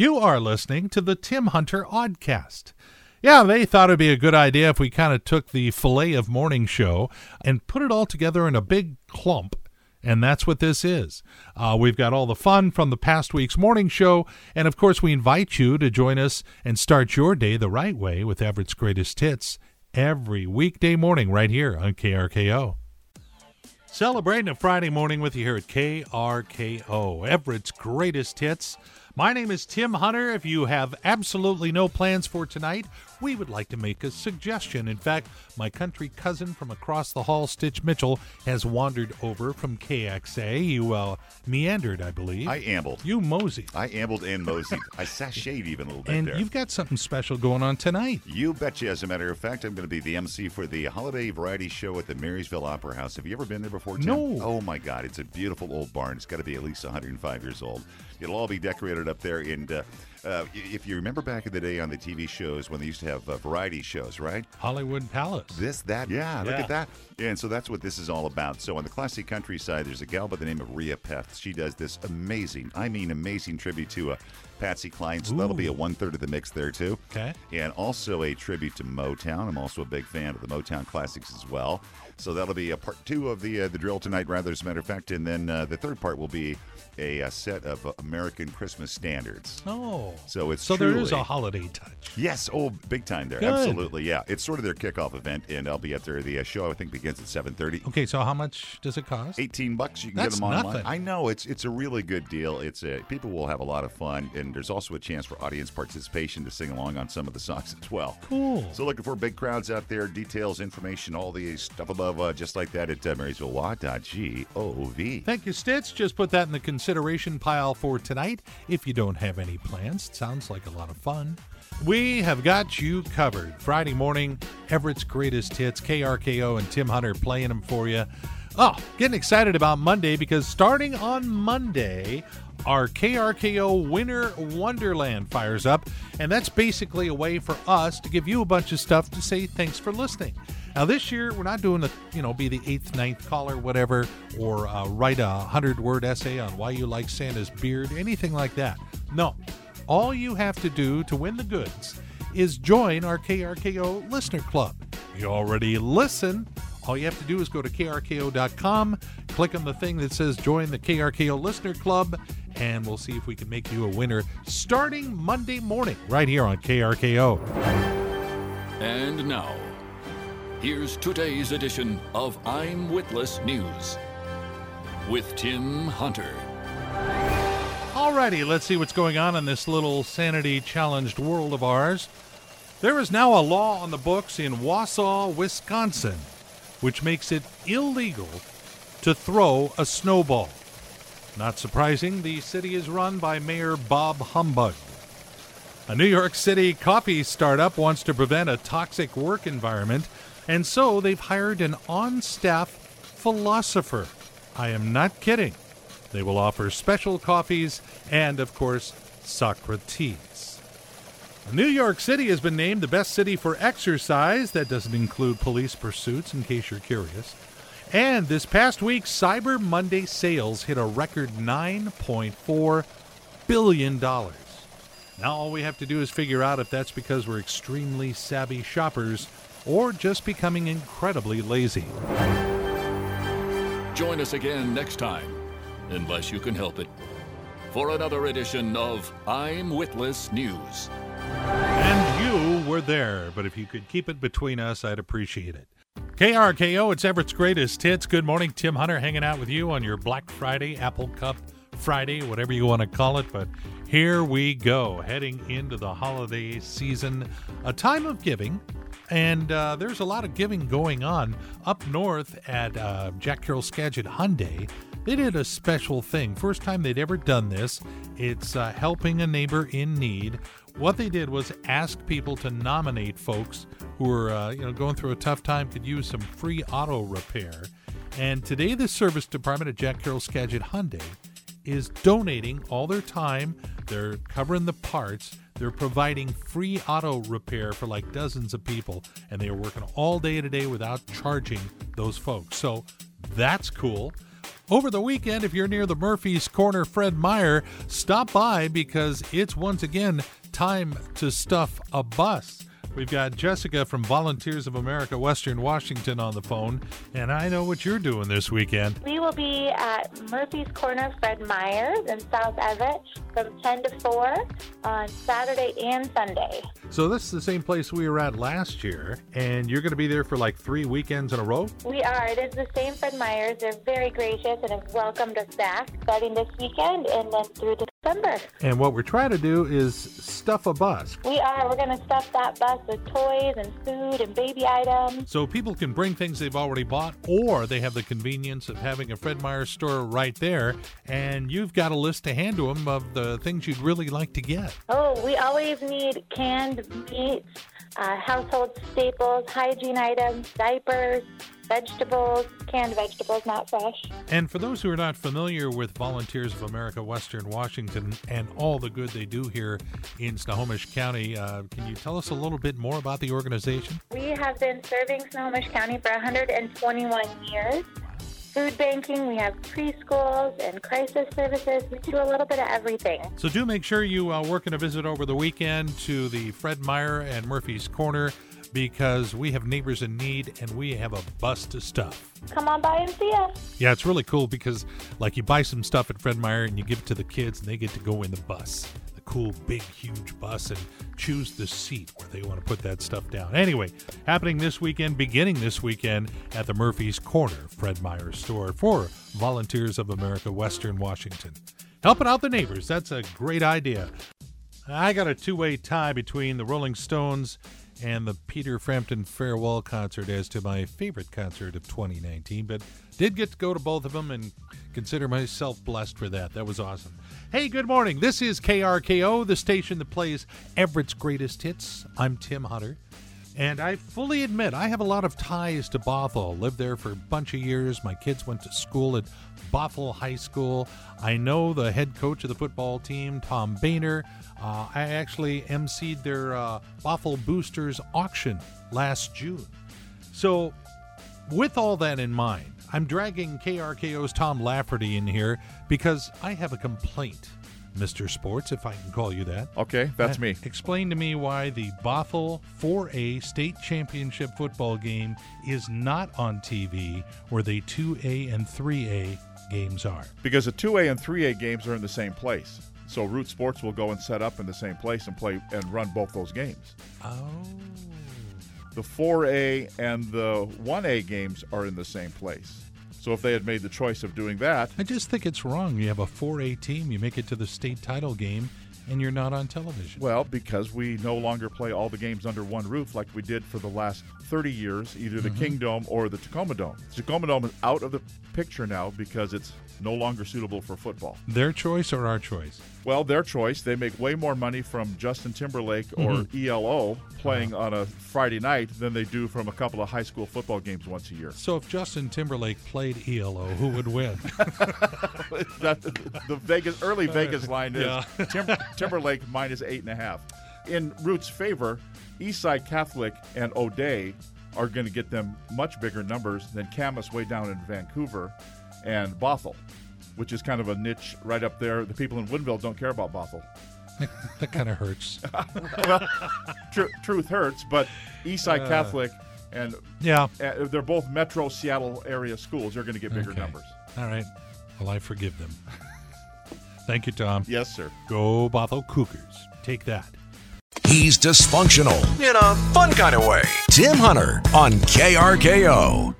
You are listening to the Tim Hunter Oddcast. Yeah, they thought it'd be a good idea if we kind of took the filet of morning show and put it all together in a big clump. And that's what this is. Uh, we've got all the fun from the past week's morning show. And of course, we invite you to join us and start your day the right way with Everett's Greatest Hits every weekday morning right here on KRKO. Celebrating a Friday morning with you here at KRKO, Everett's Greatest Hits. My name is Tim Hunter. If you have absolutely no plans for tonight, we would like to make a suggestion. In fact, my country cousin from across the hall, Stitch Mitchell, has wandered over from KXA. You uh, meandered, I believe. I ambled. You moseyed. I ambled and moseyed. I sashayed even a little bit and there. you've got something special going on tonight. You betcha. As a matter of fact, I'm going to be the MC for the holiday variety show at the Marysville Opera House. Have you ever been there before, Tim? No. Oh my God, it's a beautiful old barn. It's got to be at least 105 years old. It'll all be decorated up there. And uh, uh, if you remember back in the day on the TV shows when they used to have uh, variety shows, right? Hollywood Palace. This, that, yeah, look at that. And so that's what this is all about. So on the classic countryside, there's a gal by the name of Rhea Peth. She does this amazing, I mean, amazing tribute to uh, Patsy Cline. So that'll be a one third of the mix there too. Okay. And also a tribute to Motown. I'm also a big fan of the Motown classics as well. So that'll be a part two of the uh, the drill tonight, rather as a matter of fact. And then uh, the third part will be a, uh set of uh, American Christmas standards. Oh. So it's So there is a holiday touch. Yes, oh, big time there. Good. Absolutely, yeah. It's sort of their kickoff event, and I'll be at there. The uh, show I think begins at seven thirty. Okay, so how much does it cost? 18 bucks you can That's get them online nothing. i know it's it's a really good deal it's a people will have a lot of fun and there's also a chance for audience participation to sing along on some of the songs as well Cool. so looking for big crowds out there details information all the stuff above uh, just like that at uh, marysvillewa.gov Thank you, Stitch. Just put that in the consideration pile for tonight. If you don't have any plans, it sounds like a lot of fun. We have got you covered. Friday morning, Everett's greatest hits, KRKO and Tim Hunter playing them for you. Oh, getting excited about Monday because starting on Monday, our KRKO Winter Wonderland fires up, and that's basically a way for us to give you a bunch of stuff to say thanks for listening. Now this year we're not doing the you know be the eighth, ninth caller, whatever, or uh, write a hundred word essay on why you like Santa's beard, anything like that. No, all you have to do to win the goods is join our KRKO Listener Club. You already listen. All you have to do is go to krko.com, click on the thing that says join the KRKO Listener Club, and we'll see if we can make you a winner starting Monday morning right here on KRKO. And now, here's today's edition of I'm Witless News with Tim Hunter. Alrighty, let's see what's going on in this little sanity challenged world of ours. There is now a law on the books in Wausau, Wisconsin, which makes it illegal to throw a snowball. Not surprising, the city is run by Mayor Bob Humbug. A New York City coffee startup wants to prevent a toxic work environment, and so they've hired an on staff philosopher. I am not kidding. They will offer special coffees and, of course, Socrates. New York City has been named the best city for exercise. That doesn't include police pursuits, in case you're curious. And this past week, Cyber Monday sales hit a record $9.4 billion. Now, all we have to do is figure out if that's because we're extremely savvy shoppers or just becoming incredibly lazy. Join us again next time, unless you can help it, for another edition of I'm Witless News. And you were there, but if you could keep it between us, I'd appreciate it. KRKO, it's Everett's greatest hits. Good morning, Tim Hunter, hanging out with you on your Black Friday, Apple Cup Friday, whatever you want to call it. But here we go, heading into the holiday season, a time of giving. And uh, there's a lot of giving going on up north at uh, Jack Carroll Skagit Hyundai. They did a special thing. First time they'd ever done this. It's uh, helping a neighbor in need. What they did was ask people to nominate folks who were, uh, you know, going through a tough time, could use some free auto repair. And today, the service department at Jack Carroll Skagit Hyundai is donating all their time. They're covering the parts. They're providing free auto repair for like dozens of people, and they are working all day today without charging those folks. So that's cool. Over the weekend, if you're near the Murphy's Corner Fred Meyer, stop by because it's once again time to stuff a bus. We've got Jessica from Volunteers of America Western Washington on the phone, and I know what you're doing this weekend. We will be at Murphy's Corner Fred Meyer's in South Everett from 10 to 4 on Saturday and Sunday. So, this is the same place we were at last year, and you're going to be there for like three weekends in a row? We are. It is the same Fred Meyer's. They're very gracious and have welcomed us back starting this weekend and then through December. And what we're trying to do is stuff a bus. We are. We're going to stuff that bus with toys and food and baby items. So people can bring things they've already bought, or they have the convenience of having a Fred Meyer store right there, and you've got a list to hand to them of the things you'd really like to get. Oh, we always need canned meats, uh, household staples, hygiene items, diapers, vegetables, canned vegetables, not fresh. And for those who are not familiar with Volunteers of America Western Washington and all the good they do here in Snohomish County, uh, can you tell us a little bit more about the organization? We have been serving Snohomish County for 121 years. Food banking, we have preschools and crisis services. We do a little bit of everything. So do make sure you uh, work in a visit over the weekend to the Fred Meyer and Murphy's Corner because we have neighbors in need and we have a bus to stuff. Come on by and see us. Yeah, it's really cool because like you buy some stuff at Fred Meyer and you give it to the kids and they get to go in the bus. Cool big huge bus and choose the seat where they want to put that stuff down. Anyway, happening this weekend, beginning this weekend at the Murphy's Corner Fred Meyer store for Volunteers of America Western Washington. Helping out the neighbors, that's a great idea. I got a two-way tie between the Rolling Stones and the Peter Frampton farewell concert as to my favorite concert of 2019, but did get to go to both of them and consider myself blessed for that. That was awesome. Hey, good morning. This is KRKO, the station that plays Everett's greatest hits. I'm Tim Hunter. And I fully admit I have a lot of ties to Bothell. Lived there for a bunch of years. My kids went to school at Bothell High School. I know the head coach of the football team, Tom Bainter. Uh, I actually emceed their uh, Bothell Boosters auction last June. So, with all that in mind, I'm dragging KRKO's Tom Lafferty in here because I have a complaint, Mr. Sports, if I can call you that. Okay, that's Uh, me. Explain to me why the Bothell 4A state championship football game is not on TV where the 2A and 3A games are. Because the 2A and 3A games are in the same place. So Root Sports will go and set up in the same place and play and run both those games. Oh. The 4A and the 1A games are in the same place. So if they had made the choice of doing that, I just think it's wrong. You have a 4A team, you make it to the state title game, and you're not on television. well, because we no longer play all the games under one roof like we did for the last 30 years, either the mm-hmm. King Dome or the Tacoma Dome. Tacoma Dome is out of the picture now because it's no longer suitable for football. Their choice or our choice? Well, their choice. They make way more money from Justin Timberlake or mm-hmm. ELO uh-huh. playing on a Friday night than they do from a couple of high school football games once a year. So if Justin Timberlake played ELO, who would win? that, the Vegas early Vegas line is Yeah. Tim, Timberlake minus eight and a half. In Root's favor, Eastside Catholic and O'Dea are going to get them much bigger numbers than Camas way down in Vancouver and Bothell, which is kind of a niche right up there. The people in Woodville don't care about Bothell. that kind of hurts. well, tr- truth hurts, but Eastside Catholic and Yeah. uh, they're both Metro Seattle area schools. You're going to get bigger Okay. numbers. All right. Well, I forgive them. Thank you, Tom. Yes, sir. Go Bothell Cougars. Take that. He's dysfunctional in a fun kind of way. Tim Hunter on KRKO.